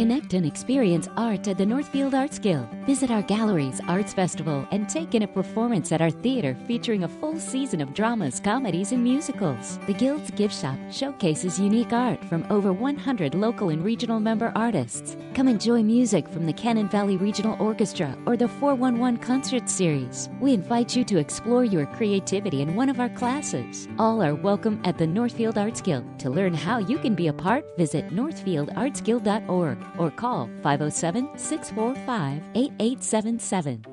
Connect and experience art at the Northfield Arts Guild. Visit our galleries, arts festival, and take in a performance at our theater featuring a full season of dramas, comedies, and musicals. The Guild's gift shop showcases unique art from over 100 local and regional member artists. Come enjoy music from the Cannon Valley Regional Orchestra or the 411 Concert Series. We invite you to explore your creativity in one of our classes. All are welcome at the Northfield Arts Guild. To learn how you can be a part, visit northfieldartsguild.org or call 507 645 8877.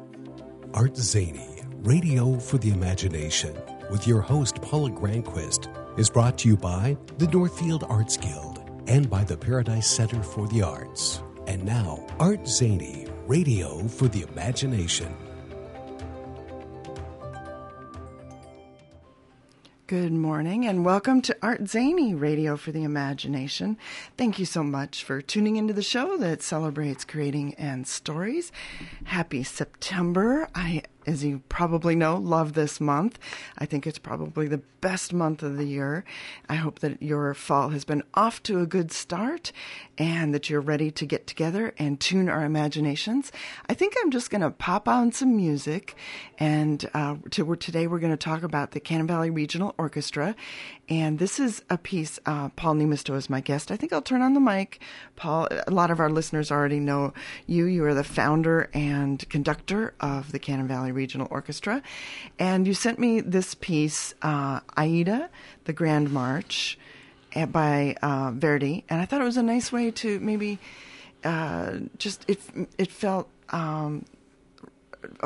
Art Zany, Radio for the Imagination, with your host Paula Granquist, is brought to you by the Northfield Arts Guild and by the Paradise Center for the Arts. And now, Art Zany, Radio for the Imagination. Good morning and welcome to Art Zany Radio for the Imagination. Thank you so much for tuning into the show that celebrates creating and stories. Happy September. I as you probably know, love this month. I think it's probably the best month of the year. I hope that your fall has been off to a good start and that you're ready to get together and tune our imaginations. I think I'm just going to pop on some music. And uh, to, today we're going to talk about the Cannon Valley Regional Orchestra. And this is a piece, uh, Paul Niemisto is my guest. I think I'll turn on the mic. Paul, a lot of our listeners already know you. You are the founder and conductor of the Cannon Valley Regional Orchestra. And you sent me this piece, uh, Aida, the Grand March, eh, by uh, Verdi. And I thought it was a nice way to maybe uh, just, it, it felt um,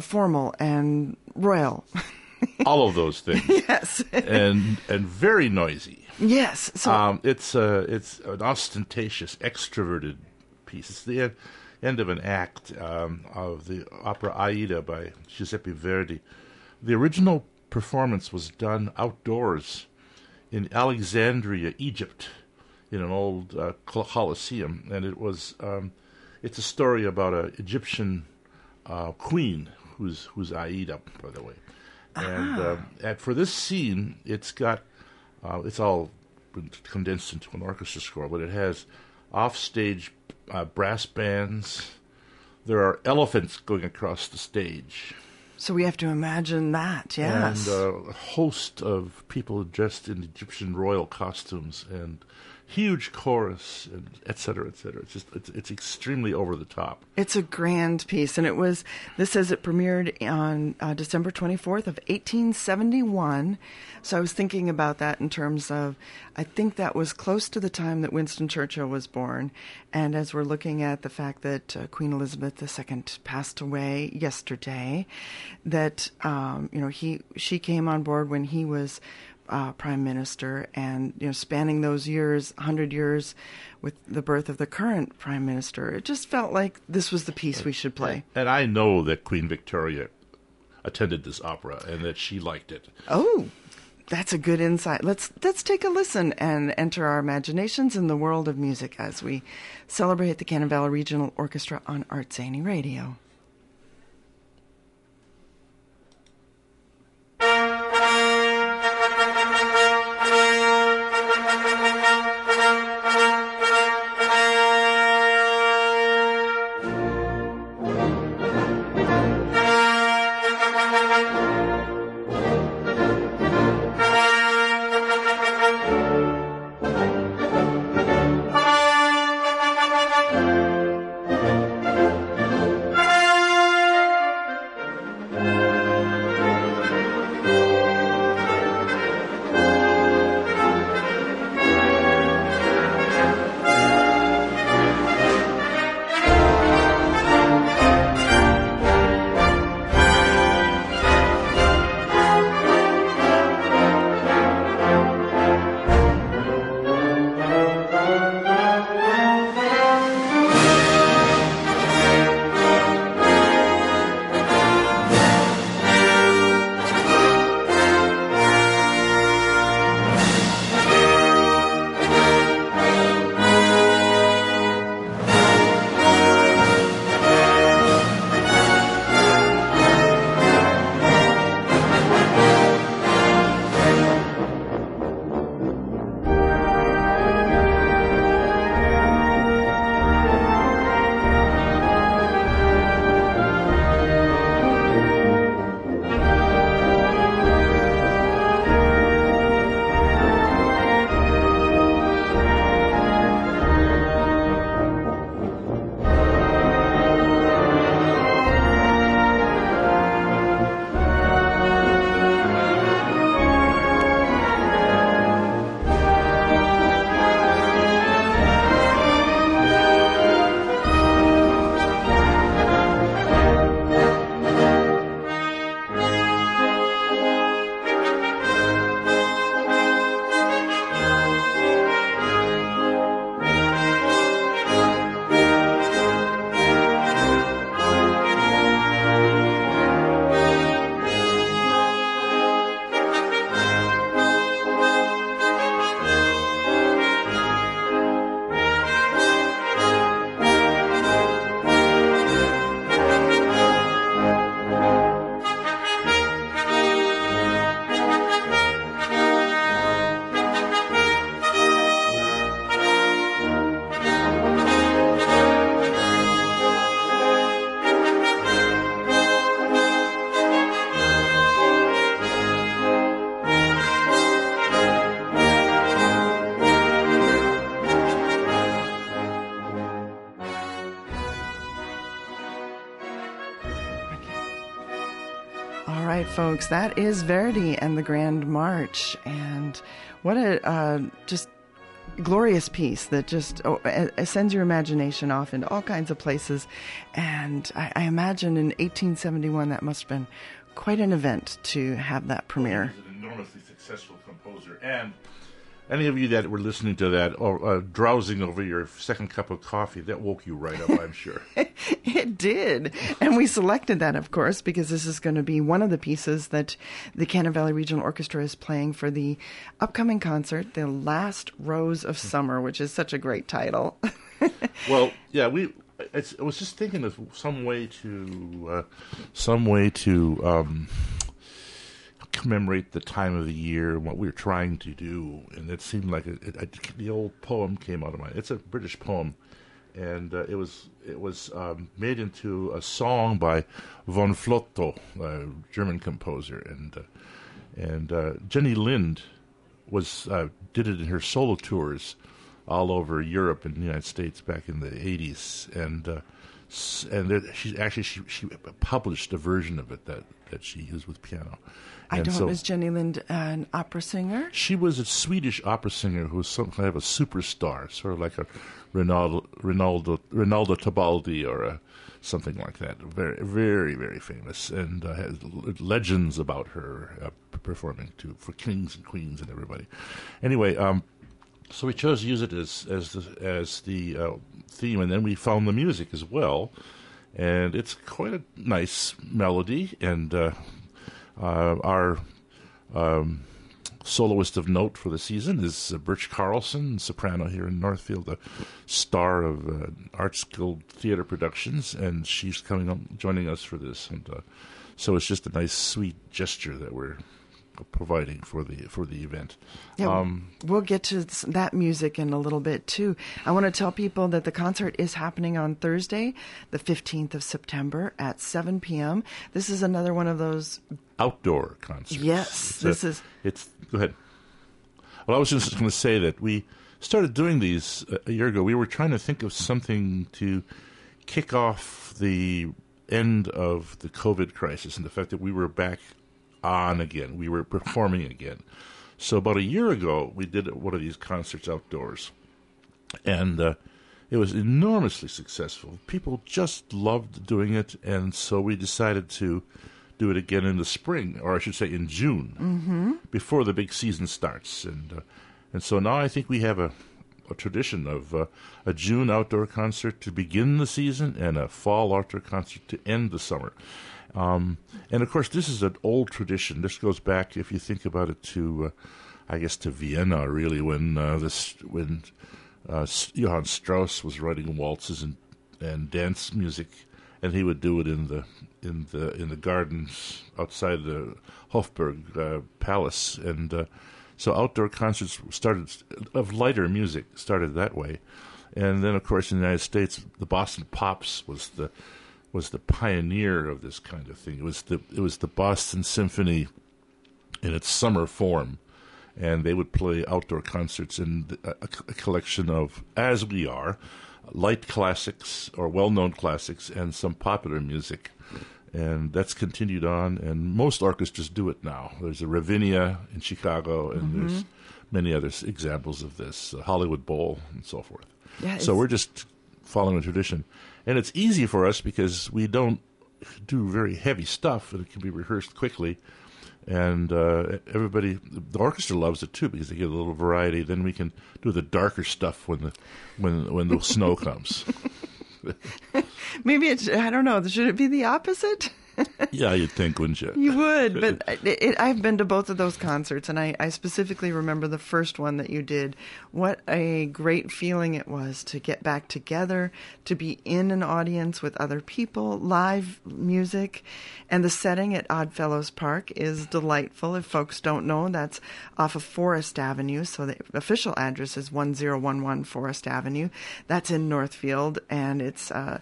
formal and royal. All of those things. yes. and and very noisy. Yes. So um, it's uh, it's an ostentatious, extroverted piece. It's the end, end of an act um, of the opera Aida by Giuseppe Verdi. The original performance was done outdoors in Alexandria, Egypt, in an old uh, coliseum, and it was um, it's a story about an Egyptian uh, queen who's who's Aida, by the way. And, uh, and for this scene, it's got uh, it's all condensed into an orchestra score, but it has offstage uh, brass bands. There are elephants going across the stage. So we have to imagine that, yes. And uh, a host of people dressed in Egyptian royal costumes and huge chorus and et cetera, et cetera. It's just it's, it's extremely over the top. It's a grand piece, and it was. This says it premiered on uh, December twenty fourth of eighteen seventy one. So I was thinking about that in terms of, I think that was close to the time that Winston Churchill was born, and as we're looking at the fact that uh, Queen Elizabeth II passed away yesterday, that um, you know he she came on board when he was uh, prime minister, and you know, spanning those years, hundred years, with the birth of the current prime minister, it just felt like this was the piece we should play. And I know that Queen Victoria attended this opera and that she liked it. Oh, that's a good insight. Let's let's take a listen and enter our imaginations in the world of music as we celebrate the Cannon Valley Regional Orchestra on Art Zany Radio. Folks, that is Verdi and the Grand March. And what a uh, just glorious piece that just oh, sends your imagination off into all kinds of places. And I, I, imagine in 1871 that must have been quite an event to have that premiere. He's an enormously successful composer and any of you that were listening to that or uh, drowsing over your second cup of coffee, that woke you right up, I'm sure. it did. And we selected that, of course, because this is going to be one of the pieces that the Cannon Valley Regional Orchestra is playing for the upcoming concert, The Last Rose of Summer, which is such a great title. well, yeah, we. I was just thinking of some way to, uh, some way to um, commemorate the time of the year and what we were trying to do. And it seemed like it, it, the old poem came out of my. It's a British poem, and uh, it was it was um, made into a song by von Flotow, a German composer, and uh, and uh, Jenny Lind was uh, did it in her solo tours all over Europe and the United States back in the '80s, and uh, and there, she actually she she published a version of it that that she used with piano. I don't. So, was Jenny Lind an opera singer? She was a Swedish opera singer who was some kind of a superstar, sort of like a Rinaldo Rinaldo Rinaldo Tebaldi or a, something like that. Very, very, very famous, and uh, has legends about her uh, performing to for kings and queens and everybody. Anyway, um, so we chose to use it as as the, as the uh, theme, and then we found the music as well, and it's quite a nice melody and uh, our um, soloist of note for the season is uh, Birch Carlson, soprano here in Northfield, a star of uh, Arts Guild Theater Productions, and she's coming on, joining us for this. And uh, so it's just a nice, sweet gesture that we're providing for the for the event. Yeah, um, we'll get to that music in a little bit too. I want to tell people that the concert is happening on Thursday, the 15th of September at 7 p.m. This is another one of those outdoor concerts. Yes, it's this a, is. It's go ahead. Well, I was just going to say that we started doing these a year ago. We were trying to think of something to kick off the end of the COVID crisis and the fact that we were back on again. We were performing again. So about a year ago, we did one of these concerts outdoors, and uh, it was enormously successful. People just loved doing it, and so we decided to do it again in the spring, or I should say in June, mm-hmm. before the big season starts. And uh, and so now I think we have a, a tradition of uh, a June outdoor concert to begin the season and a fall outdoor concert to end the summer. Um, and of course, this is an old tradition. This goes back, if you think about it, to uh, I guess to Vienna, really, when uh, this when uh, Johann Strauss was writing waltzes and and dance music, and he would do it in the in the in the gardens outside the Hofburg uh, Palace, and uh, so outdoor concerts started of lighter music started that way, and then of course in the United States, the Boston Pops was the was the pioneer of this kind of thing. It was the it was the Boston Symphony in its summer form, and they would play outdoor concerts in a, a collection of as we are light classics or well-known classics and some popular music. And that's continued on, and most orchestras do it now. There's a Ravinia in Chicago, and mm-hmm. there's many other examples of this, uh, Hollywood Bowl, and so forth. Yeah, so we're just following a tradition and it's easy for us because we don't do very heavy stuff, and it can be rehearsed quickly. And uh, everybody, the orchestra loves it too because they get a little variety. Then we can do the darker stuff when the when when the snow comes. Maybe it's I don't know. Should it be the opposite? yeah, you'd think, wouldn't you? You would, but it, it, I've been to both of those concerts, and I, I specifically remember the first one that you did. What a great feeling it was to get back together, to be in an audience with other people, live music, and the setting at Oddfellows Park is delightful. If folks don't know, that's off of Forest Avenue, so the official address is 1011 Forest Avenue. That's in Northfield, and it's uh,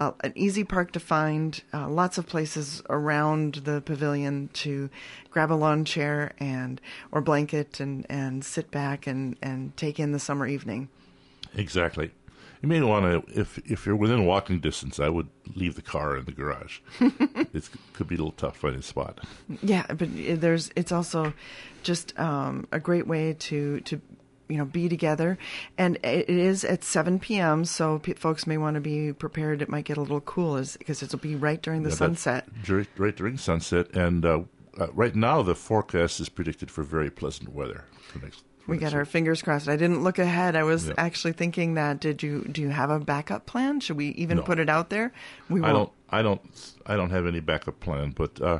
uh, an easy park to find, uh, lots of places around the pavilion to grab a lawn chair and or blanket and, and sit back and, and take in the summer evening. Exactly. You may want to, if if you're within walking distance, I would leave the car in the garage. it could be a little tough finding a spot. Yeah, but there's it's also just um, a great way to to you know be together and it is at 7 p.m so p- folks may want to be prepared it might get a little cool as because it'll be right during the Yeah, sunset Right, during sunset, and uh, uh, right now the forecast is predicted for very pleasant weather for next. we got our fingers crossed i didn't look ahead i was Yeah. actually thinking that did you do you have a backup plan should we even No. put it out there we I don't. I don't. I don't have any backup plan, but uh,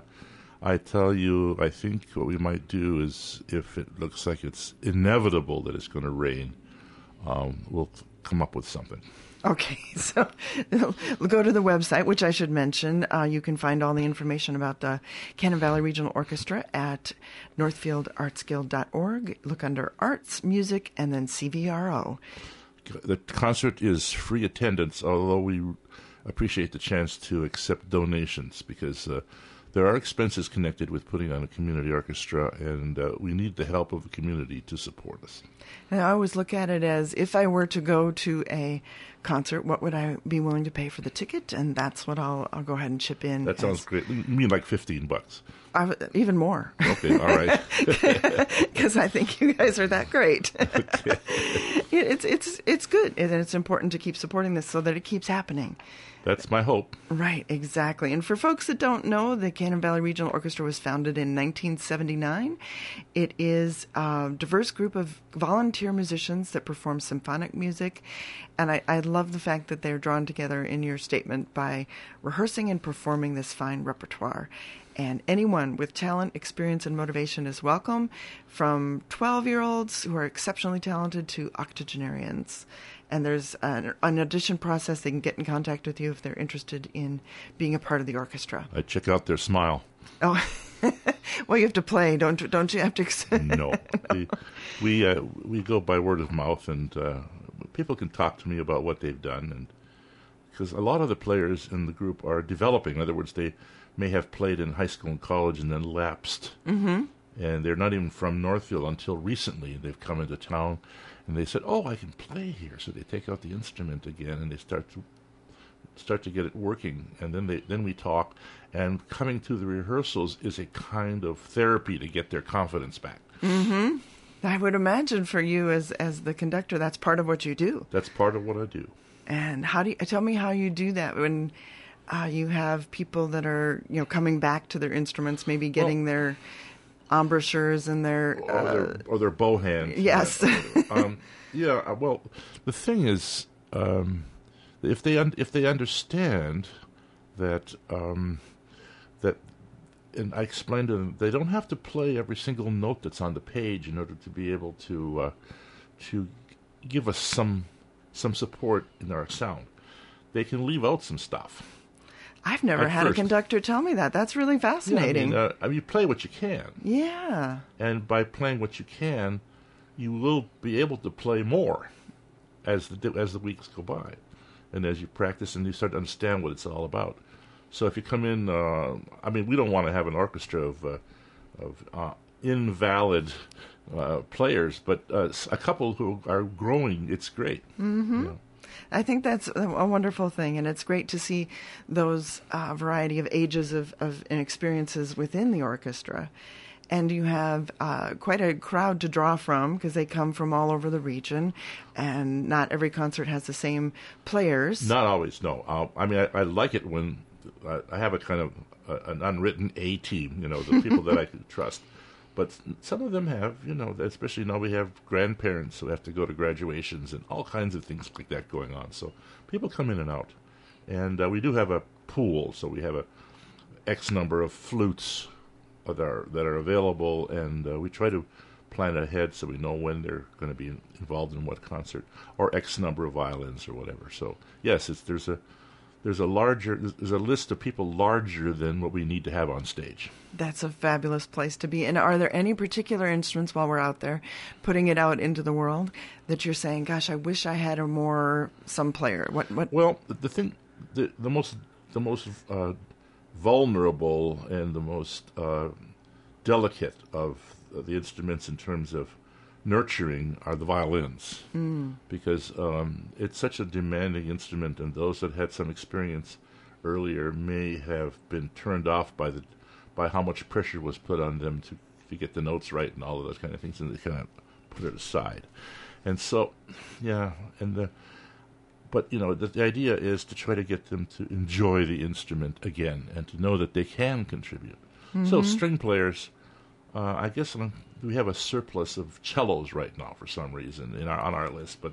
I tell you, I think what we might do is, if it looks like it's inevitable that it's going to rain, um, we'll come up with something. Okay, so go to the website, which I should mention. Uh, you can find all the information about the Cannon Valley Regional Orchestra at northfieldartsguild.org. Look under Arts, Music, and then CVRO. The concert is free attendance, although we appreciate the chance to accept donations because uh, there are expenses connected with putting on a community orchestra, and uh, we need the help of the community to support us. And I always look at it as if I were to go to a concert, what would I be willing to pay for the ticket? And that's what I'll, I'll go ahead and chip in. That sounds as- great. You mean like fifteen bucks? I w- even more. Okay, all right. because I think you guys are that great. It- it's it's it's good, and it's important to keep supporting this so that it keeps happening. That's my hope. Right, exactly. And for folks that don't know, the Cannon Valley Regional Orchestra was founded in 1979. It is a diverse group of volunteer musicians that perform symphonic music. And I, I love the fact that they're drawn together in your statement by rehearsing and performing this fine repertoire. And anyone with talent, experience, and motivation is welcome, from 12 year olds who are exceptionally talented to octogenarians. And there's an, an audition process. They can get in contact with you if they're interested in being a part of the orchestra. I check out their smile. Oh, well, you have to play, don't don't you? Have to. Accept No, we we, uh, we go by word of mouth, and uh, people can talk to me about what they've done, and because a lot of the players in the group are developing. In other words, they may have played in high school and college and then lapsed, mm-hmm. and they're not even from Northfield until recently. They've come into town, and they said, "Oh, I can play here," so they take out the instrument again, and they start to start to get it working. And then they then we talk and coming to the rehearsals is a kind of therapy to get their confidence back. I would imagine for you as as the conductor, that's part of what you do. that's part of what i do. And how do you tell me how you do that when uh, you have people that are you know coming back to their instruments, maybe getting their embouchures and their or uh, their, or their bow hands yes. um, yeah uh, well the thing is um, if they un- if they understand that um, that and I explained to them they don't have to play every single note that's on the page in order to be able to uh, to give us some some support in our sound. They can leave out some stuff. I've never had a conductor tell me that. That's really Yeah, I fascinating. mean, uh, I mean, you play what you can, yeah. and by playing what you can, you will be able to play more as the as the weeks go by, and as you practice and you start to understand what it's all about. So if you come in, uh, I mean, we don't want to have an orchestra of uh, of uh, invalid uh, players, but uh, a couple who are growing, it's great. Mm-hmm. I think that's a a wonderful thing, and it's great to see those uh, variety of ages of, of experiences within the orchestra. And you have uh, quite a crowd to draw from because they come from all over the region, and not every concert has the same players. Not always, no. Uh, I mean, I, I like it when I, I have a kind of uh, an unwritten A team, you know, the people that I can trust. But some of them have, you know, especially now we have grandparents who have to go to graduations and all kinds of things like that going on. So people come in and out, and uh, we do have a pool. So we have a X number of flutes that are that are available, and uh, we try to plan ahead so we know when they're going to be involved in what concert, or X number of violins or whatever. So yes, it's, there's a there's a larger there's a list of people larger than what we need to have on stage. That's a fabulous place to be. And are there any particular instruments while we're out there putting it out into the world that you're saying, "Gosh, I wish I had a more some player"? What what Well, the, the thing, the the most the most uh, vulnerable and the most uh, delicate of the instruments in terms of nurturing are the violins because um, it's such a demanding instrument, and those that had some experience earlier may have been turned off by the by how much pressure was put on them to to get the notes right and all of those kind of things, and they kind of put it aside. And so, yeah, and the but you know the, the idea is to try to get them to enjoy the instrument again and to know that they can contribute. So string players, uh, I guess um, we have a surplus of cellos right now for some reason in our on our list, but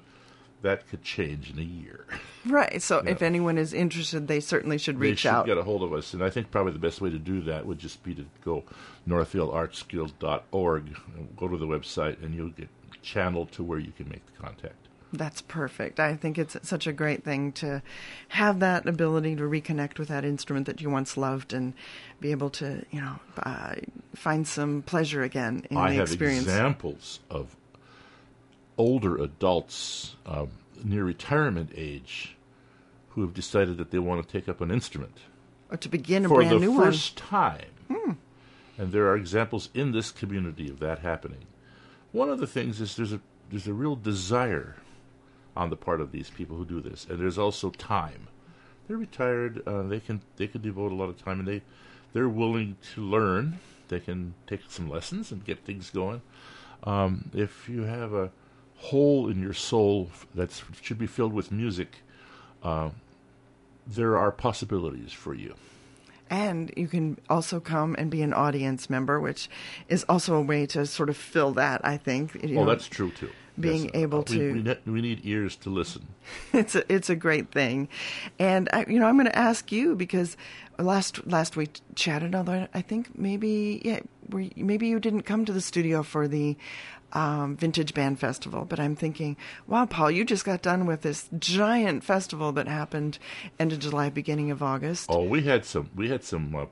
that could change in a year. Right. So if anyone is interested, they certainly should they reach should out. get a hold of us, and I think probably the best way to do that would just be to go northfieldartsguild.org, go to the website, and you'll get channeled to where you can make the contact. That's perfect. I think it's such a great thing to have that ability to reconnect with that instrument that you once loved and be able to, you know, uh, find some pleasure again in I the have experience. examples of older adults um, near retirement age who have decided that they want to take up an instrument or to begin a brand new one. for the first time. And there are examples in this community of that happening. One of the things is there's a there's a real desire on the part of these people who do this, and there's also time. They're retired; uh, they can they can devote a lot of time, and they they're willing to learn. They can take some lessons and get things going. Um, if you have a hole in your soul that should be filled with music, uh, there are possibilities for you. And you can also come and be an audience member, which is also a way to sort of fill that, I think. You Oh, know, that's true too. being Yes, able we, to- we, ne- we need ears to listen. it's a it's a great thing, and I, you know I'm going to ask you because last last we chatted. Although I think maybe yeah, maybe you didn't come to the studio for the um, Vintage Band Festival, but I'm thinking, wow, Paul, you just got done with this giant festival that happened end of July, beginning of August. Oh, we had some we had some uh,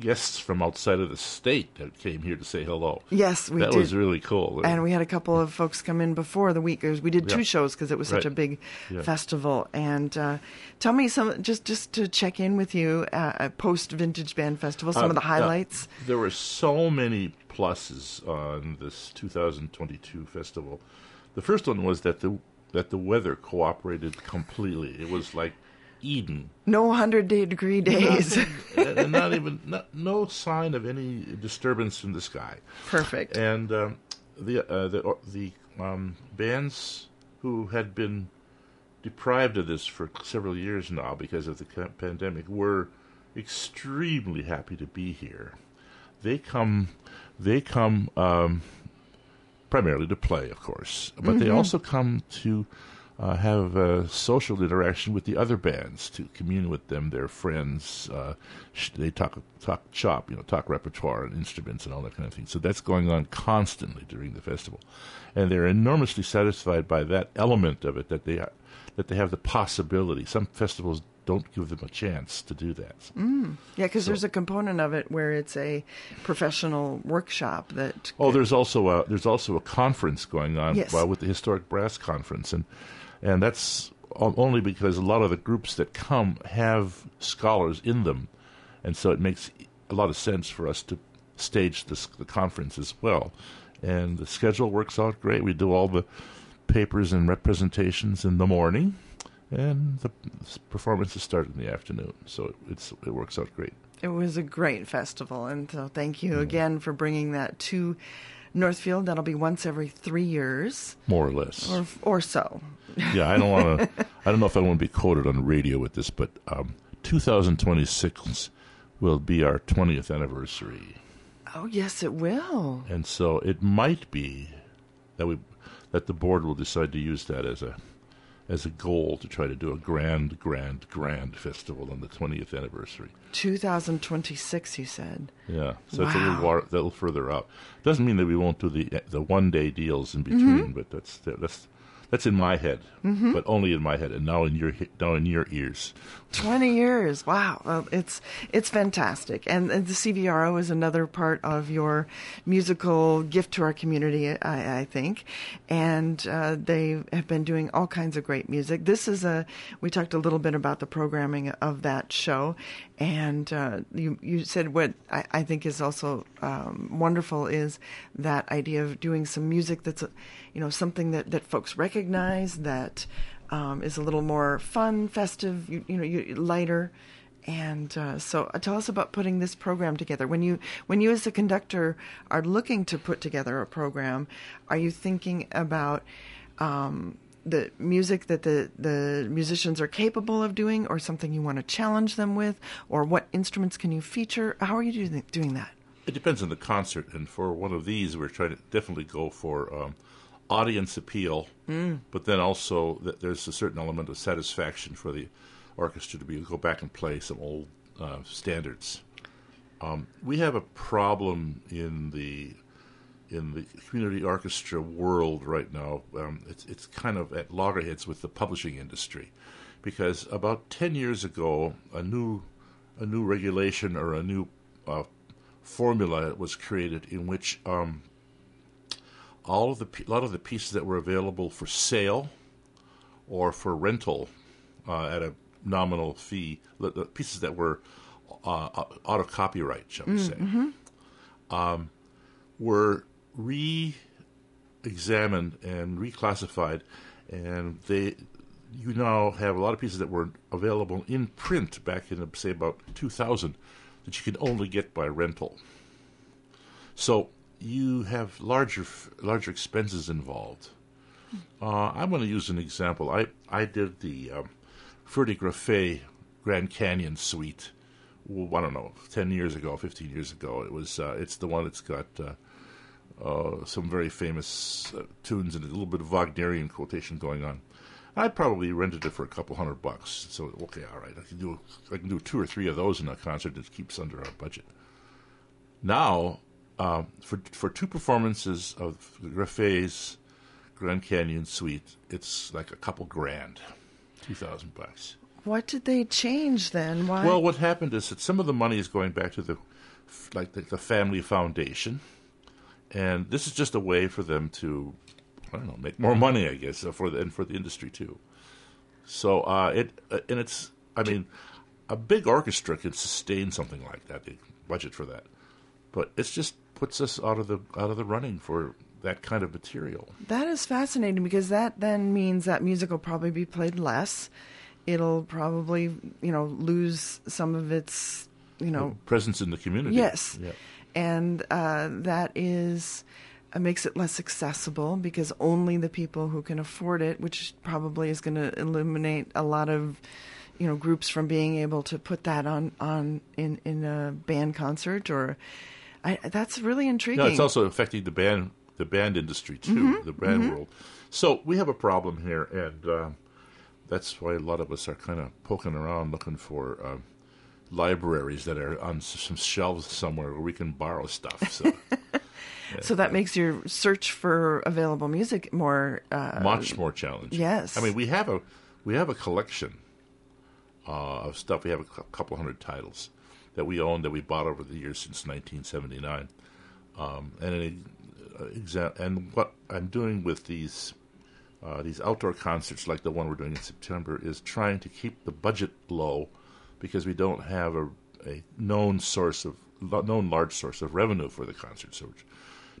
guests from outside of the state that came here to say hello. Yes, we that did. was really cool. And we had a couple of folks come in before the week. We did two Yeah. shows because it was such Right. a big Yeah. festival. And uh, tell me some, just just to check in with you, uh, post Vintage Band Festival, some Uh, of the uh, highlights. there were so many pluses on this 2022 festival. The first one was that the that the weather cooperated completely. It was like Eden. No hundred day degree days. and and not even not, no sign of any disturbance in the sky. Perfect. And um, the uh, the the um, bands who had been deprived of this for several years now because of the pandemic were extremely happy to be here. They come, they come um, primarily to play, of course, but they also come to uh, have uh, social interaction with the other bands, to commune with them, their friends. Uh, sh- they talk talk chop, you know, talk repertoire and instruments and all that kind of thing. So that's going on constantly during the festival, and they're enormously satisfied by that element of it that they are, that they have the possibility. Some festivals don't give them a chance to do that. yeah, because there's a component of it where it's a professional workshop that. Oh, there's also a there's also a conference going on Yes. uh, with the Historic Brass Conference, and and that's only because a lot of the groups that come have scholars in them, and so it makes a lot of sense for us to stage this the conference as well. And the schedule works out great. We do all the papers and representations in the morning, and the performances start in the afternoon. So it's it works out great. It was a great festival, and so thank you again for bringing that to Northfield. That'll be once every three years, More or less. or or so. yeah, I don't want to. I don't know if I want to be quoted on radio with this, but um, 2026 will be our 20th anniversary, Oh yes, it will. and so it might be that we that the board will decide to use that as a as a goal to try to do a grand, grand, grand festival on the 20th anniversary. 2026, you said. Yeah, so it's a little, Wow. war, little further out. Doesn't mean that we won't do the the one day deals in between, mm-hmm. but that's that's That's in my head, but only in my head, and now in your now in your ears. 20 years. Wow. Well, it's it's fantastic. And, and the CVRO is another part of your musical gift to our community, I, I think. And uh, they have been doing all kinds of great music. This is a, we talked a little bit about the programming of that show. And uh, you, you said what I, I think is also um, wonderful is that idea of doing some music that's, you know, something that, that folks recognize, that um, is a little more fun, festive, you, you know, you, lighter. And uh, so, uh, tell us about putting this program together. When you, when you as a conductor are looking to put together a program, are you thinking about um, the music that the the musicians are capable of doing, or something you want to challenge them with, or what instruments can you feature? How are you doing doing that? It depends on the concert, and for one of these, we're trying to definitely go for um, audience appeal, but then also that there's a certain element of satisfaction for the orchestra to be able to go back and play some old uh, standards. Um, we have a problem in the in the community orchestra world right now. Um, it's it's kind of at loggerheads with the publishing industry, because about ten years ago, a new a new regulation or a new uh, formula was created in which um, all of the a lot of the pieces that were available for sale or for rental uh, at a nominal fee, the, the pieces that were uh, out of copyright, shall we say, um, were re-examined and reclassified, and they you now have a lot of pieces that were available in print back in say about 2000 that you can only get by rental. So you have larger larger expenses involved. Uh, I'm going to use an example. I I did the um, Ferde Grofé Grand Canyon Suite. Well, I don't know, ten years ago, fifteen years ago. It was. Uh, it's the one that's got uh, uh, some very famous uh, tunes and a little bit of Wagnerian quotation going on. I probably rented it for a couple hundred bucks. So okay, all right, I can do I can do two or three of those in a concert that keeps under our budget. Now, uh, for for two performances of Grofé's Grand Canyon Suite, it's like a couple grand, two thousand bucks. What did they change then? Why? Well, what happened is that some of the money is going back to the like the, the family foundation, and this is just a way for them to I don't know make more money, I guess, uh, for the and for the industry too. So uh, it uh, and it's I mean a big orchestra can sustain something like that, the budget for that, but it just puts us out of the out of the running for that kind of material. That is fascinating because that then means that music will probably be played less. It'll probably, you know, lose some of its, you know, Presence in the community. yes, Yeah. And uh, that is uh, makes it less accessible because only the people who can afford it, which probably is going to eliminate a lot of, you know, groups from being able to put that on on in in a band concert or. I, that's really intriguing. No, it's also affecting the band the band industry too, the band world. So we have a problem here, and uh, that's why a lot of us are kind of poking around looking for uh, libraries that are on some shelves somewhere where we can borrow stuff. So So that makes your search for available music more. Uh, much more challenging. yes. I mean we have a we have a collection uh, of stuff. We have a couple hundred titles that we own that we bought over the years since 1979. Um, and an uh, exa- and what I'm doing with these uh, these outdoor concerts, like the one we're doing in September, is trying to keep the budget low because we don't have a, a known source of known large source of revenue for the concert. So we're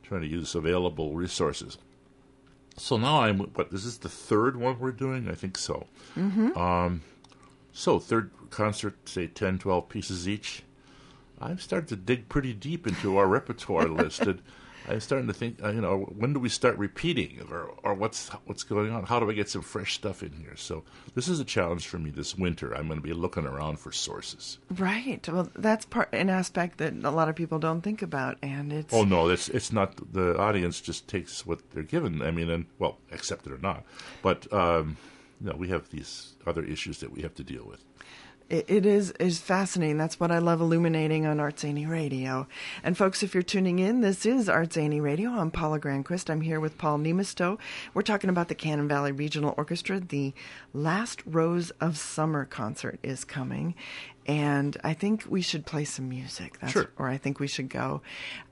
trying to use available resources. So now I'm what this is the third one we're doing, I think so. Um, so third concert, say 10, 12 pieces each. I've started to dig pretty deep into our repertoire list, and I'm starting to think, uh, you know, when do we start repeating, or or what's what's going on? How do I get some fresh stuff in here? So this is a challenge for me this winter. I'm going to be looking around for sources. right. Well, that's part an aspect that a lot of people don't think about, and it's Oh no, it's it's not. The audience just takes what they're given. I mean, and well, accept it or not. But um, you know, we have these other issues that we have to deal with. It, it is is fascinating. That's what I love illuminating on Art Zany Radio. And folks, if you're tuning in, this is Art Zany Radio. I'm Paula Granquist. I'm here with Paul Niemisto. We're talking about the Cannon Valley Regional Orchestra. The Last Rose of Summer concert is coming, and I think we should play some music. That's, Sure. Or I think we should go.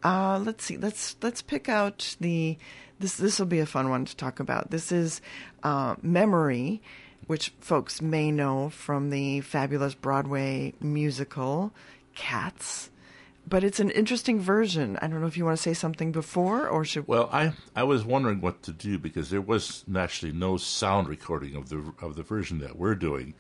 Uh, let's see. Let's let's pick out the. This this will be a fun one to talk about. This is uh, Memory, which folks may know from the fabulous Broadway musical Cats. But it's an interesting version. I don't know if you want to say something before or should. Well, I I was wondering what to do because there was actually no sound recording of the of the version that we're doing,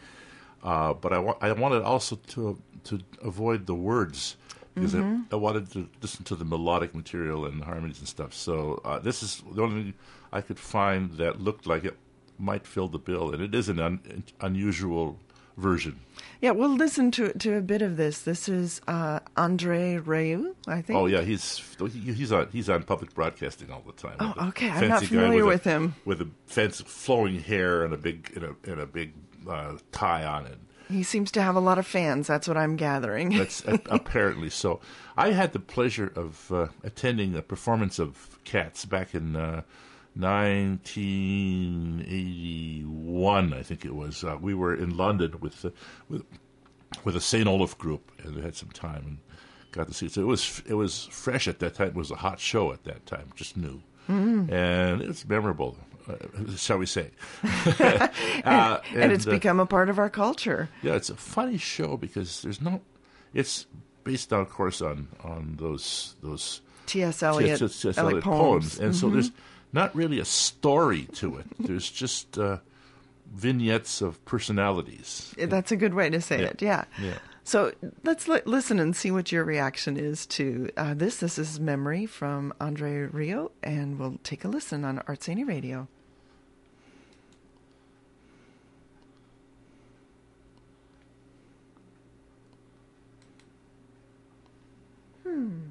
uh, but I wa- I wanted also to to avoid the words because I, I wanted to listen to the melodic material and the harmonies and stuff. So uh, this is the only thing I could find that looked like it might fill the bill, and it is an un, unusual version. Yeah, we'll listen to to a bit of this. This is uh, Andre Rieu, I think. Oh yeah, he's he's on he's on public broadcasting all the time. Oh, okay. I'm not familiar a- with him. With a fancy flowing hair and a big and a, and a big uh, tie on it. He seems to have a lot of fans. That's what I'm gathering. That's a- apparently so. I had the pleasure of uh, attending a performance of Cats back in uh, 1981, I think it was. Uh, we were in London with uh, with with a St. Olaf group, and we had some time and got to see it. So it was it was fresh at that time. It was a hot show at that time, just new, Mm-hmm. and it's memorable, uh, shall we say? uh, and it's uh, become a part of our culture. yeah, it's a funny show because there's no. It's based, on, of course, on on those those T.S. Eliot, T.S. Eliot Eliot poems, poems. and so there's not really a story to it. There's just uh, vignettes of personalities. That's a good way to say Yeah. it. Yeah. Yeah. So let's li- listen and see what your reaction is to uh, this. This is Memory from Andre Rieu, and we'll take a listen on Art Zany Radio. And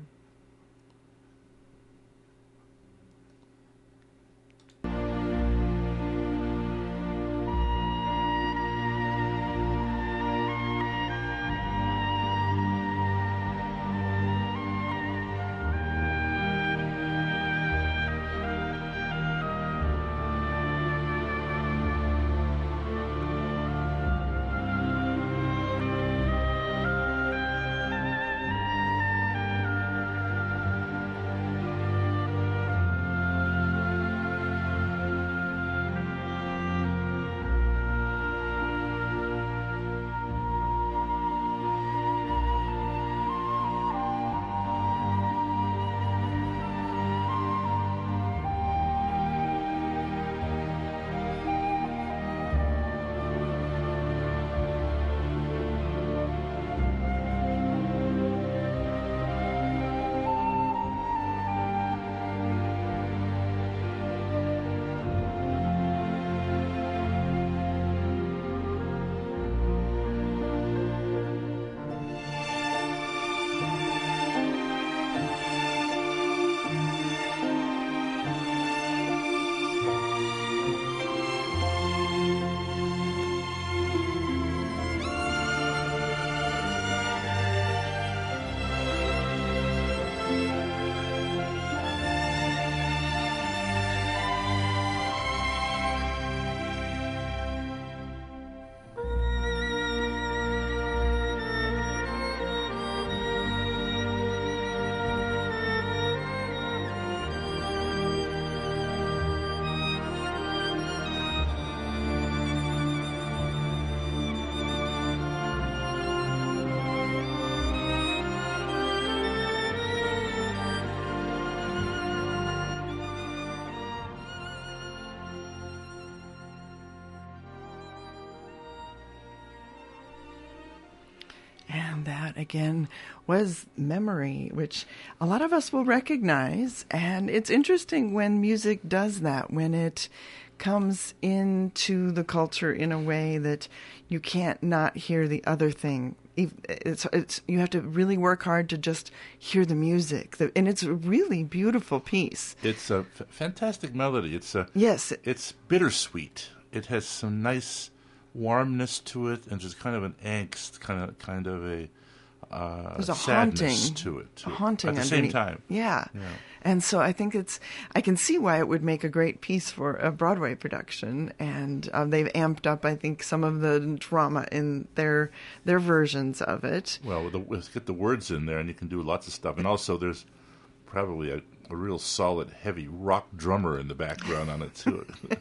again was memory, which a lot of us will recognize. And it's interesting when music does that, when it comes into the culture in a way that you can't not hear the other thing. It's, it's, you have to really work hard to just hear the music. The- And it's a really beautiful piece. It's a f- fantastic melody. It's a Yes. It's bittersweet. It has some nice warmness to it, and just kind of an angst, kind of kind of a uh, There's a haunting to it. A haunting at the underneath. same time. Yeah. Yeah. And so I think it's, I can see why it would make a great piece for a Broadway production. And um, they've amped up, I think, some of the drama in their their versions of it. Well, the, with, get the words in there, and you can do lots of stuff. And also, there's probably a, a real solid, heavy rock drummer in the background on it too.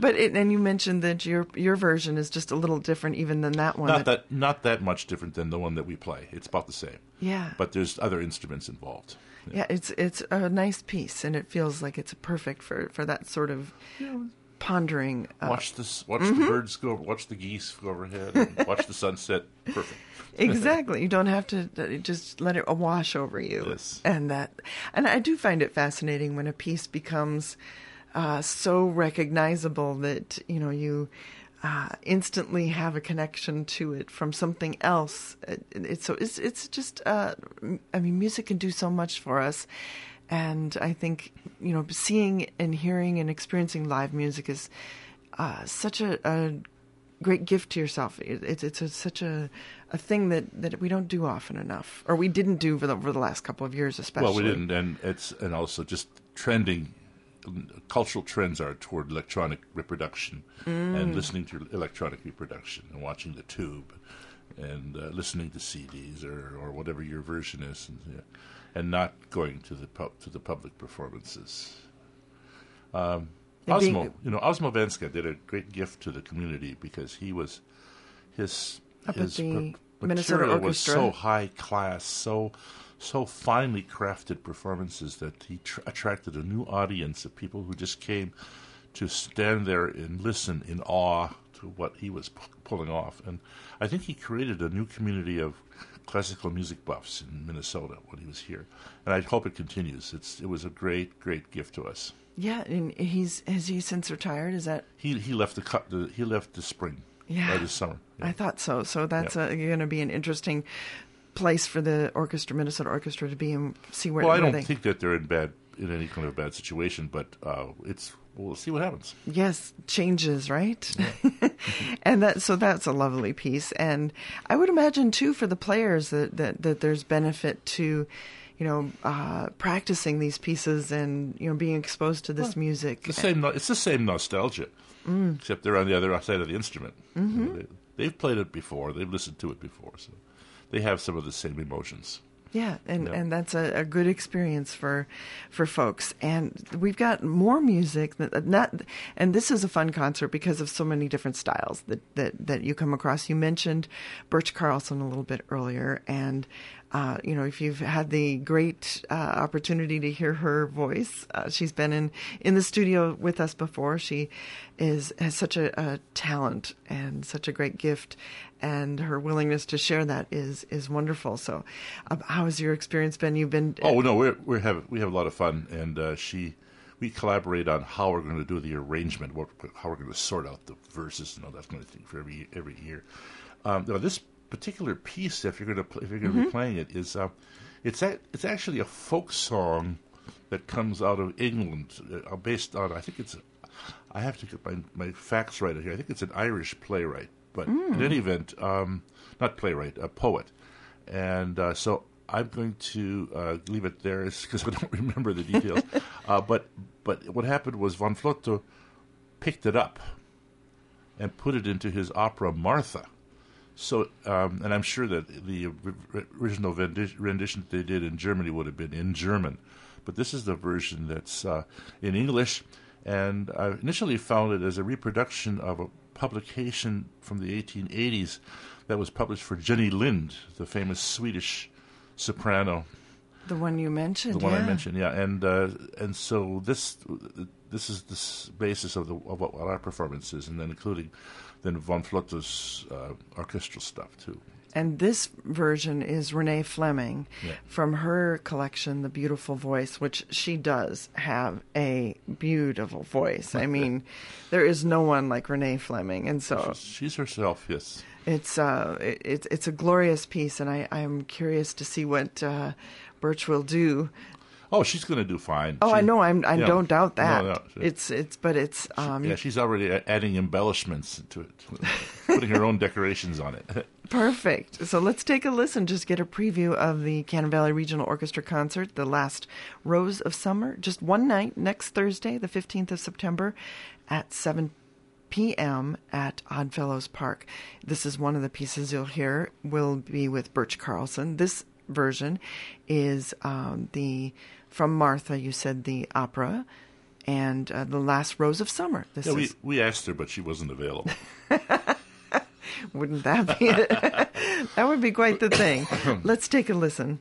But it, and you mentioned that your your version is just a little different even than that one. not that not that much different than the one that we play. It's about the same. Yeah. But there's other instruments involved. Yeah, it's it's a nice piece, and it feels like it's perfect for for that sort of pondering. Uh, Watch this. Watch Mm-hmm. the birds go. Watch the geese go overhead. And watch the sunset. Perfect. exactly, you don't have to uh, just let it wash over you. Yes. And that, and I do find it fascinating when a piece becomes uh, so recognizable that you know you. Uh, instantly have a connection to it from something else. It, it's so it's it's just. Uh, I mean, music can do so much for us, and I think you know, seeing and hearing and experiencing live music is uh, such a, a great gift to yourself. It, it's it's a, such a a thing that, that we don't do often enough, or we didn't do for the, over the last couple of years, especially. Well, we didn't, and it's and also just trending. Cultural trends are toward electronic reproduction Mm. and listening to electronic reproduction and watching the tube and uh, listening to CDs or, or whatever your version is, and, yeah, and not going to the to the public performances. Um, And being- Osmo, you know, Osmo Vänskä did a great gift to the community because he was his Up his the per- material was so high class, so so finely crafted performances that he tr- attracted a new audience of people who just came to stand there and listen in awe to what he was p- pulling off. And I think he created a new community of classical music buffs in Minnesota when he was here. And I hope it continues. It's it was a great great gift to us. Yeah, and he's has he since retired? Is that? He he left the, cu- the he left the spring. Yeah. The summer. I thought so. So that's Yeah. going to be an interesting place for the orchestra, Minnesota Orchestra, to be and see where. Well, I don't they, think that they're in bad in any kind of bad situation, but uh, it's we'll see what happens. Yes, changes, right? and that so that's a lovely piece, and I would imagine too for the players that that, that there's benefit to, you know, uh, practicing these pieces and you know being exposed to this music. The same, it's the same nostalgia, Mm. except they're on the other side of the instrument. Mm-hmm. They, have played it before. They've listened to it before, so they have some of the same emotions. Yeah, and, and that's a, a good experience for for folks. And we've got more music that not and this is a fun concert because of so many different styles that that, that you come across. You mentioned Birch Carlson a little bit earlier, and uh, you know if you've had the great uh, opportunity to hear her voice, uh, she's been in in the studio with us before. She is has such a, a talent and such a great gift and her willingness to share that is is wonderful. So, um, how has your experience been? You've been Oh no, we're we have we have a lot of fun, and uh, she we collaborate on how we're going to do the arrangement, what how we're going to sort out the verses and all that kind of thing for every every year. Um, now this particular piece, if you're going to if you're going to be playing it, is uh, it's a, it's actually a folk song that comes out of England, uh, based on I think it's I have to get my my facts right here. I think it's an Irish playwright, but in any event, um, not playwright, a poet, and uh, so I'm going to uh, leave it there because I don't remember the details. uh, but but what happened was von Flotow picked it up and put it into his opera Martha. So, um, and I'm sure that the original rendition that they did in Germany would have been in German, but this is the version that's uh, in English. And I initially found it as a reproduction of a publication from the 1880s that was published for Jenny Lind, the famous Swedish soprano the one you mentioned. the one yeah. I mentioned, yeah, and uh, and so this this is the basis of the of what, what our performance is, and then including then von Flotow's uh, orchestral stuff too. And this version is Renee Fleming Yeah. from her collection, The Beautiful Voice, which she does have a beautiful voice. I mean, there is no one like Renee Fleming, and so She's herself, yes. it's uh, it, it's it's a glorious piece, and I I'm curious to see what uh, Birch will do. Oh, she's going to do fine. Oh, She- I know. I'm. I don't doubt that. No, no, she- It's. It's. But it's. Um. yeah, she's already adding embellishments to it, putting her own decorations on it. Perfect. So let's take a listen. Just get a preview of the Cannon Valley Regional Orchestra concert, the last Rose of Summer. Just one night next Thursday, the 15th of September, at 7 p.m. at Oddfellows Park. This is one of the pieces you'll hear. Will be with Birch Carlson. This version is um, the from Martha. You said the opera. And uh, the last rose of summer. This yeah, we is we asked her, but she wasn't available. Wouldn't that be it? that would be quite the thing. Let's take a listen.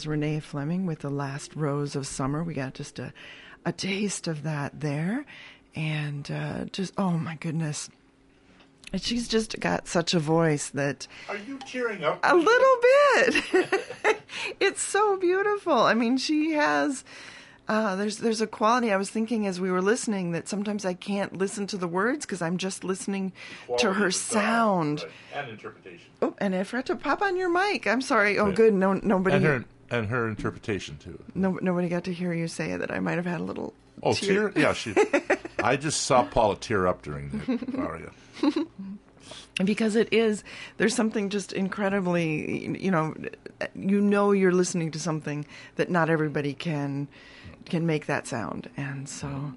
Is Renee Fleming with The Last Rose of Summer. We got just a, a taste of that there. And uh, just, oh my goodness. And She's just got such a voice that Are you cheering up? a little bit. it's so beautiful. I mean, she has. Uh, there's there's a quality. I was thinking as we were listening that sometimes I can't listen to the words because I'm just listening to her sound. and interpretation. Oh, and I forgot to pop on your mic. I'm sorry. Oh, Yeah. good. No, nobody. And her and her interpretation too. No, nobody got to hear you say that. I might have had a little. Oh, tear? Yeah, she. I just saw Paula tear up during that aria. because it is there's something just incredibly you know you know you're listening to something that not everybody can can make that sound and so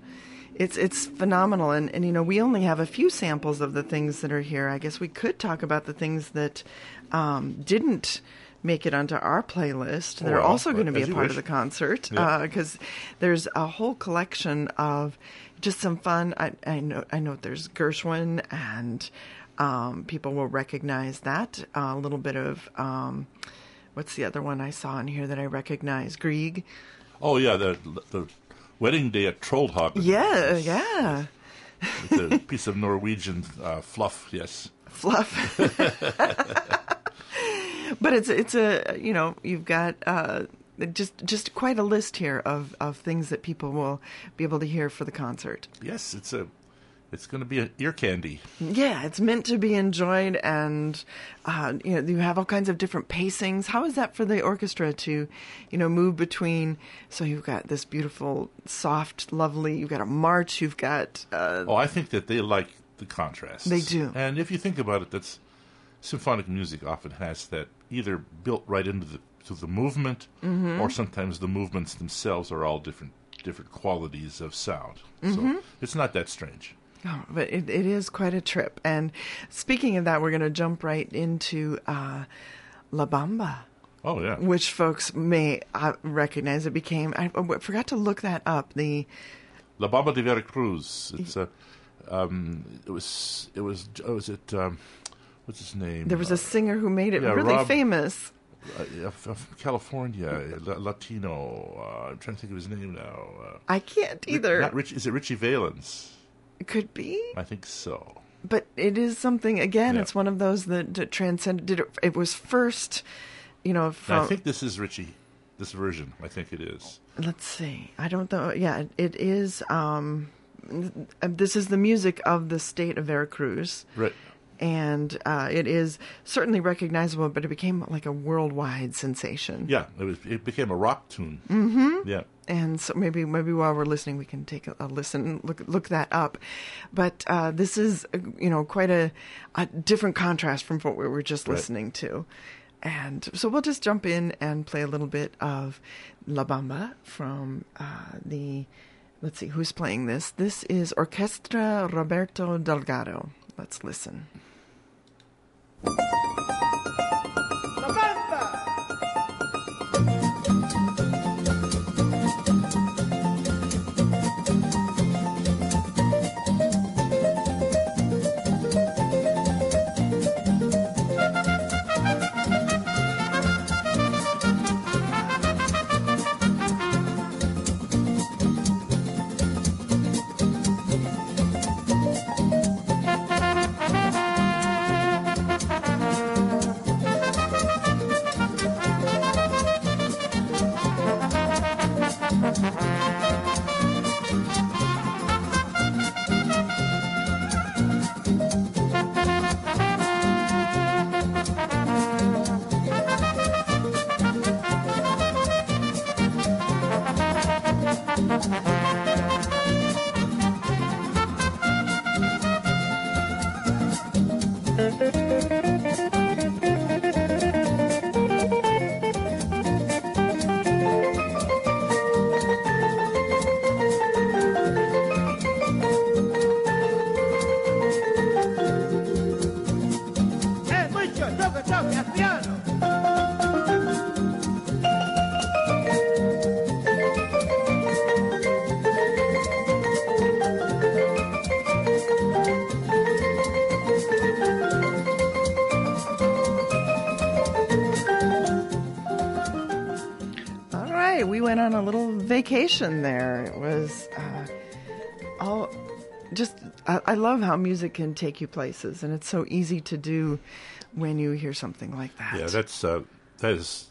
it's it's phenomenal and and you know we only have a few samples of the things that are here i guess we could talk about the things that um, didn't make it onto our playlist that are Well, also going to be a part wish. of the concert Yeah. because there's a whole collection of just some fun. I, I know I know there's Gershwin and um, people will recognize that a little bit of um, what's the other one I saw in here that I recognize Grieg. Oh yeah, the the wedding day at Troldhaugen. Yeah, yeah, With a piece of Norwegian uh, fluff. Yes. fluff. but it's it's a you know you've got uh, just just quite a list here of of things that people will be able to hear for the concert. Yes, it's a. It's going to be an ear candy. Yeah, it's meant to be enjoyed, and uh, you know you have all kinds of different pacings. How is that for the orchestra to, you know, move between? So you've got this beautiful, soft, lovely. You've got a march. You've got uh, Oh, I think that they like the contrast. They do. And if you think about it, that's symphonic music often has that either built right into the to the movement, Mm-hmm. or sometimes the movements themselves are all different different qualities of sound. Mm-hmm. So it's not that strange. Oh, but it, it is quite a trip. And speaking of that, we're going to jump right into uh, La Bamba, Oh yeah. which folks may uh, recognize. It became I, I forgot to look that up. The La Bamba de Veracruz. It's a. Um, it was. It was. Was it? Um, what's his name? there was a singer who made it yeah, really Rob- famous. uh, f- f- California, uh, Latino. Uh, I'm trying to think of his name now. Uh, I can't either. Not Rich, is it Ritchie Valens? it could be, I think so. but it is something. Again, Yeah. it's one of those that, that transcended. Did it, it was first, you know, from. I think this is Ritchie. This version, I think it is. let's see. I don't know. Yeah, it, it is. Um, this is the music of the state of Veracruz. Right. And uh, it is certainly recognizable, but it became like a worldwide sensation. Yeah, it was. It became a rock tune. Mm-hmm. Yeah. And so maybe maybe while we're listening, we can take a, a listen, look look that up. But uh, this is uh, you know quite a, a different contrast from what we were just Right. listening to. And so we'll just jump in and play a little bit of La Bamba from uh, the. Let's see who's playing this. This is Orchestra Roberto Delgado. Let's listen. Vacation there. It was uh, all just. I, I love how music can take you places, and it's so easy to do when you hear something like that. Yeah, that's uh, that is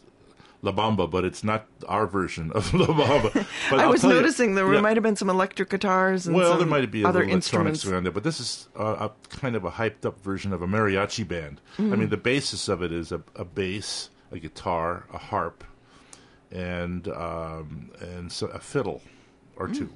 La Bamba, but it's not our version of La Bamba. But I I'll was tell you- noticing there yeah. might have been some electric guitars and Well, there might be other electronics instruments. around there, but this is uh, a kind of a hyped up version of a mariachi band. I Mm-hmm. mean, the basis of it is a, a bass, a guitar, a harp, and um, and so a fiddle or Mm. two,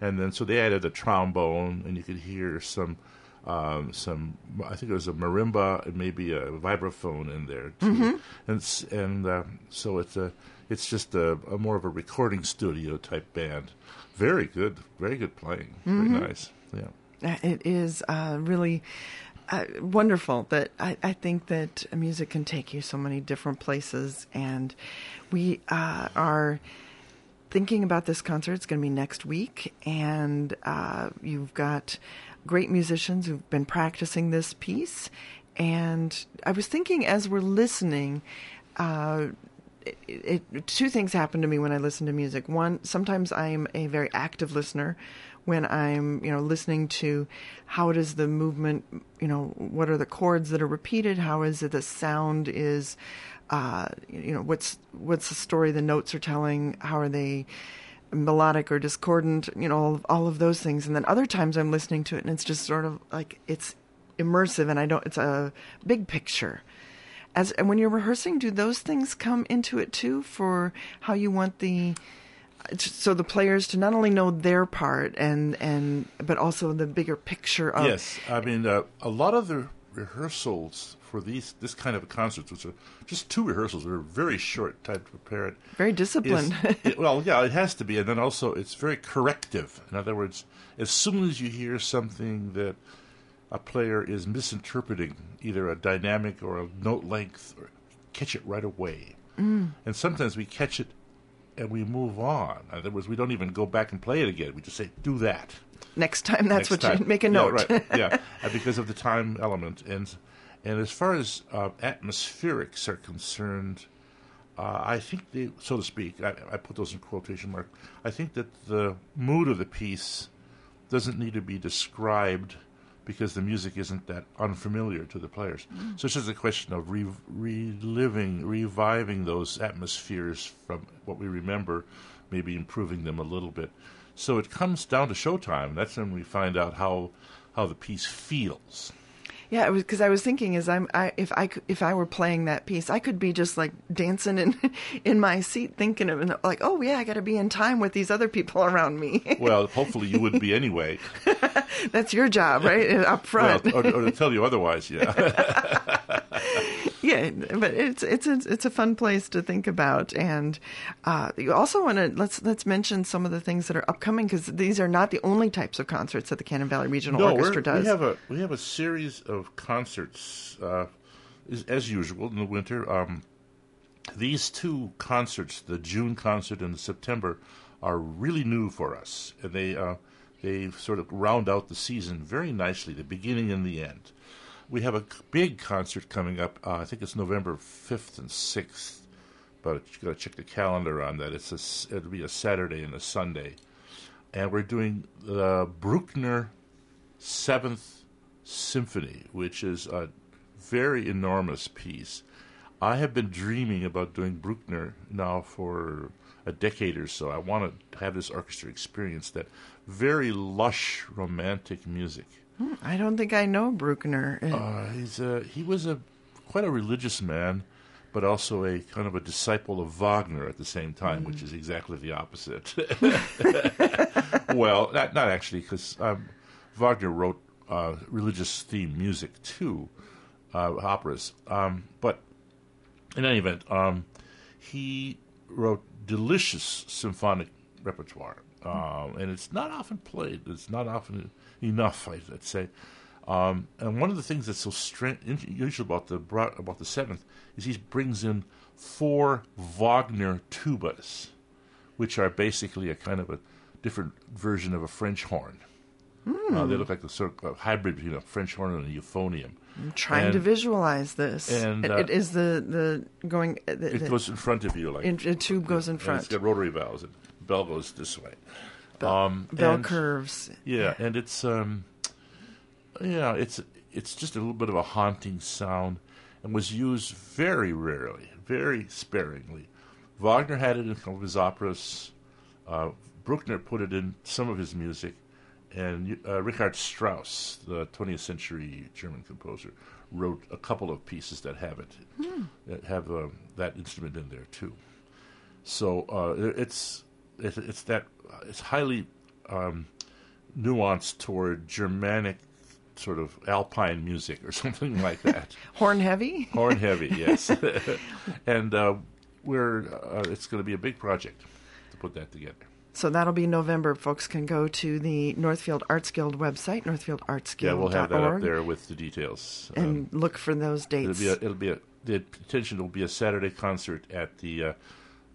and then so they added a trombone, and you could hear some. Um, some, I think it was a marimba and maybe a vibraphone in there too, Mm-hmm. and and uh, so it's a, it's just a, a more of a recording studio type band. Very good, very good playing, Mm-hmm. very nice. Yeah, It is uh, really uh, wonderful that I, I think that music can take you so many different places, and we uh, are thinking about this concert. It's going to be next week, and uh, you've got great musicians who've been practicing this piece. And I was thinking as we're listening, uh, it, it, two things happen to me when I listen to music. One, sometimes I'm a very active listener when I'm, you know, listening to how does the movement, you know, what are the chords that are repeated? How is it the sound is, uh, you know, what's what's the story the notes are telling? How are they melodic or discordant? You know, all, all of those things. And then other times I'm listening to it and it's just sort of like it's immersive and I don't. It's a big picture as and when you're rehearsing do those things come into it too for how you want the so the players to not only know their part and and but also the bigger picture of yes. I mean, uh, a lot of the rehearsals for these this kind of concerts, which are just two rehearsals, are very short time to prepare it. very is- disciplined it- well, yeah, it has to be, and then also it's very corrective. In other words, as soon as you hear something that a player is misinterpreting, either a dynamic or a note length, or catch it right away. Mm. And sometimes we catch it and we move on. In other words, we don't even go back and play it again. We just say, "Do that." next time that's next what time. you make a Yeah, note right? Yeah, uh, because of the time element, and and as far as uh, atmospherics are concerned, uh, I think they, so to speak, I, I put those in quotation marks. I think that the mood of the piece doesn't need to be described because the music isn't that unfamiliar to the players. So it's just a question of re- reliving, reviving those atmospheres from what we remember, maybe improving them a little bit. So it comes down to showtime. That's when we find out how how the piece feels. Yeah, it was because I was thinking as I'm I, if I if I were playing that piece, I could be just like dancing in in my seat, thinking of it, like, oh yeah, I got to be in time with these other people around me. Well, hopefully you would be anyway. That's your job, right? Up Well, front. or, or to tell you otherwise, yeah. Yeah, but it's it's a, it's a fun place to think about, and uh, you also want to let's let's mention some of the things that are upcoming because these are not the only types of concerts that the Cannon Valley Regional no, Orchestra does. we have a we have a series of concerts, uh, as, as usual in the winter. Um, these two concerts, the June concert and the September, are really new for us, and they uh, they sort of round out the season very nicely, the beginning and the end. We have a big concert coming up. Uh, I think it's November fifth and sixth, but you got to check the calendar on that. It's a it'll be a Saturday and a Sunday, and we're doing the Bruckner Seventh Symphony, which is a very enormous piece. I have been dreaming about doing Bruckner now for a decade or so. I want to have this orchestra experience that very lush, romantic music. I don't think I know Bruckner. Uh, Uh, he's a, he was a quite a religious man, but also a kind of a disciple of Wagner at the same time, which is exactly the opposite. well, not not actually, because um, Wagner wrote uh, religious theme music too, uh, operas. Um, but in any event, um, he wrote delicious symphonic repertoire, um, and it's not often played. It's not often enough, I'd say. Um, and one of the things that's so unusual about the about the seventh is he brings in four Wagner tubas, which are basically a kind of a different version of a French horn. Uh, they look like a sort of a hybrid between a French horn and a euphonium. I'm trying and to visualize this. and, It- uh, it is the the going. uh, The, It the- goes in front of you, like in, the tube goes in front. It's got rotary valves. And bell goes this way. um, Bell and- curves. Yeah, and it's um, yeah, it's it's just a little bit of a haunting sound, and was used very rarely, very sparingly. Wagner had it in some of his operas. Uh, Bruckner put it in some of his music, and uh, Richard Strauss, the 20th century German composer, wrote a couple of pieces that have it, that have uh, that instrument in there too. So uh, it's it's it's that it's highly um, nuanced toward Germanic sort of alpine music or something like that. Horn heavy. Horn heavy, yes. and uh, we're uh, it's going to be a big project to put that together. So that'll be November. Folks can go to the Northfield Arts Guild website, northfieldartsguild.org, Yeah, we'll have that up there with the details. Um, and look for those dates. it'll be a, it'll be a the intention will be a Saturday concert at the uh,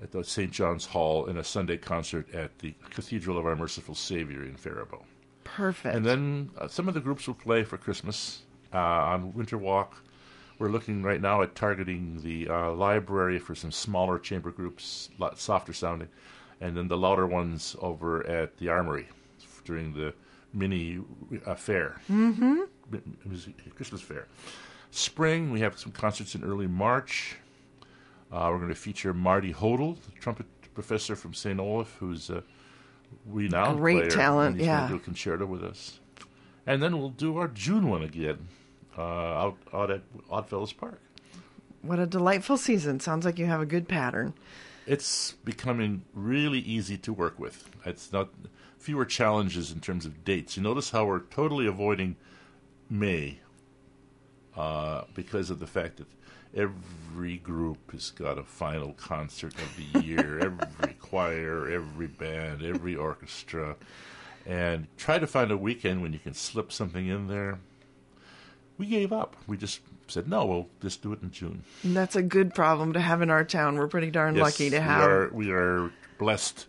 at the St. John's Hall and a Sunday concert at the Cathedral of Our Merciful Savior in Faribault. Perfect. And then uh, some of the groups will play for Christmas uh, on Winter Walk. We're looking right now at targeting the uh, library for some smaller chamber groups, lot softer sounding, and then the louder ones over at the Armory during the mini uh, fair, mm-hmm. Christmas fair. Spring, we have some concerts in early March. Uh, we're going to feature Marty Hodel, the trumpet professor from St. Olaf, who's a renowned Great player, talent, yeah. going to do a concerto with us. And then we'll do our June one again uh, out, out at Oddfellows Park. what a delightful season. Sounds like you have a good pattern. It's becoming really easy to work with. It's not fewer challenges in terms of dates. You notice how we're totally avoiding May uh, because of the fact that every group has got a final concert of the year, every choir, every band, every orchestra, and try to find a weekend when you can slip something in there. We gave up. We just said no. We'll just do it in June. And that's a good problem to have in our town. We're pretty darn Yes, lucky to we have. are, we are blessed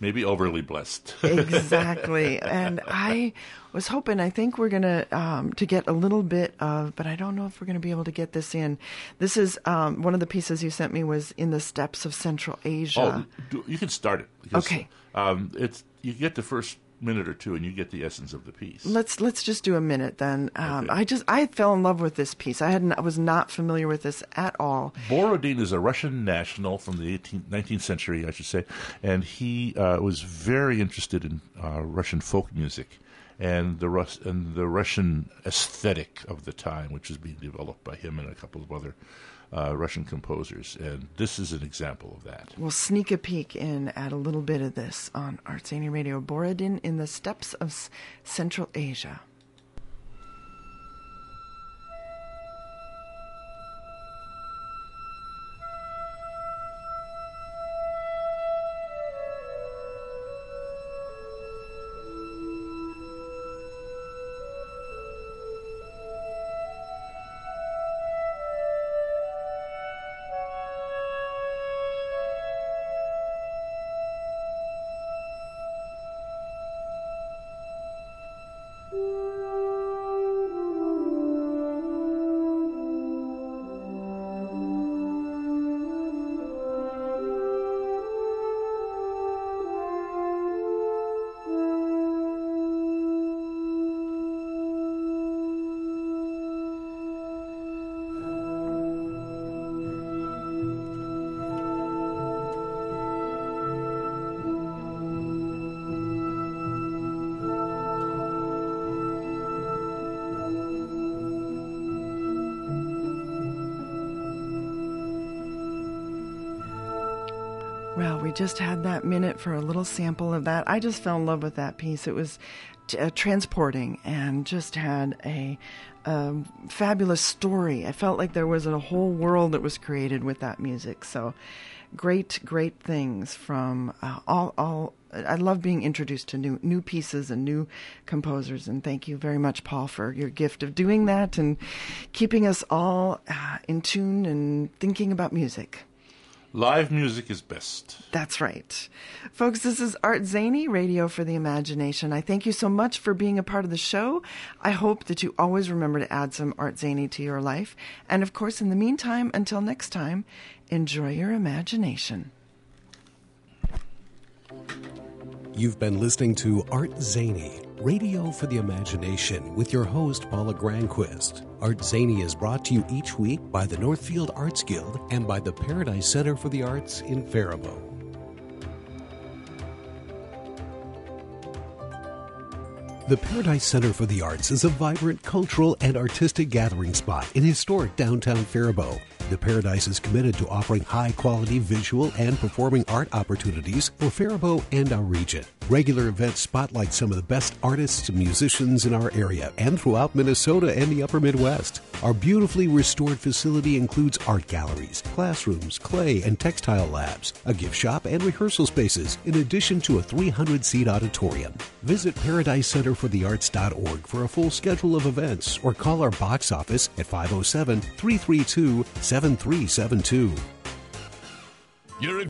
maybe overly blessed. exactly. And I was hoping. I think we're gonna um, to get a little bit of, but I don't know if we're gonna be able to get this in. This is um, one of the pieces you sent me was in the steppes of Central Asia. oh, you can start it. because, Okay. Um, it's you get the first minute or two, and you get the essence of the piece. Let's let's just do a minute then. Um, Okay. I just I fell in love with this piece. I hadn't I was not familiar with this at all. Borodin is a Russian national from the 18th, 19th century, I should say, and he uh, was very interested in uh, Russian folk music and the Rus- and the Russian aesthetic of the time, which is being developed by him and a couple of other uh, Russian composers. And this is an example of that. We'll sneak a peek in at a little bit of this on ArtZany Radio. Borodin in the steppes of Central Asia. Just had that minute for a little sample of that. I just fell in love with that piece. It was uh, transporting and just had a, fabulous story. I felt like there was a whole world that was created with that music. So, great, great things from uh, all. all I love being introduced to new new pieces and new composers, and thank you very much, Paul, for your gift of doing that and keeping us all uh, in tune and thinking about music. Live music is best. That's right. Folks, this is ArtZany, Radio for the Imagination. I thank you so much for being a part of the show. I hope that you always remember to add some ArtZany to your life. And of course, in the meantime, until next time, enjoy your imagination. You've been listening to ArtZany, Radio for the Imagination, with your host, Paula Granquist. ArtZany is brought to you each week by the Northfield Arts Guild and by the Paradise Center for the Arts in Faribault. The Paradise Center for the Arts is a vibrant cultural and artistic gathering spot in historic downtown Faribault. The Paradise is committed to offering high quality visual and performing art opportunities for Faribault and our region. Regular events spotlight some of the best artists and musicians in our area and throughout Minnesota and the upper Midwest. Our beautifully restored facility includes art galleries, classrooms, clay and textile labs, a gift shop, and rehearsal spaces, in addition to a 300 seat auditorium. Visit ParadiseCenterForTheArts.org for a full schedule of events or call our box office at 507 332 7372. You're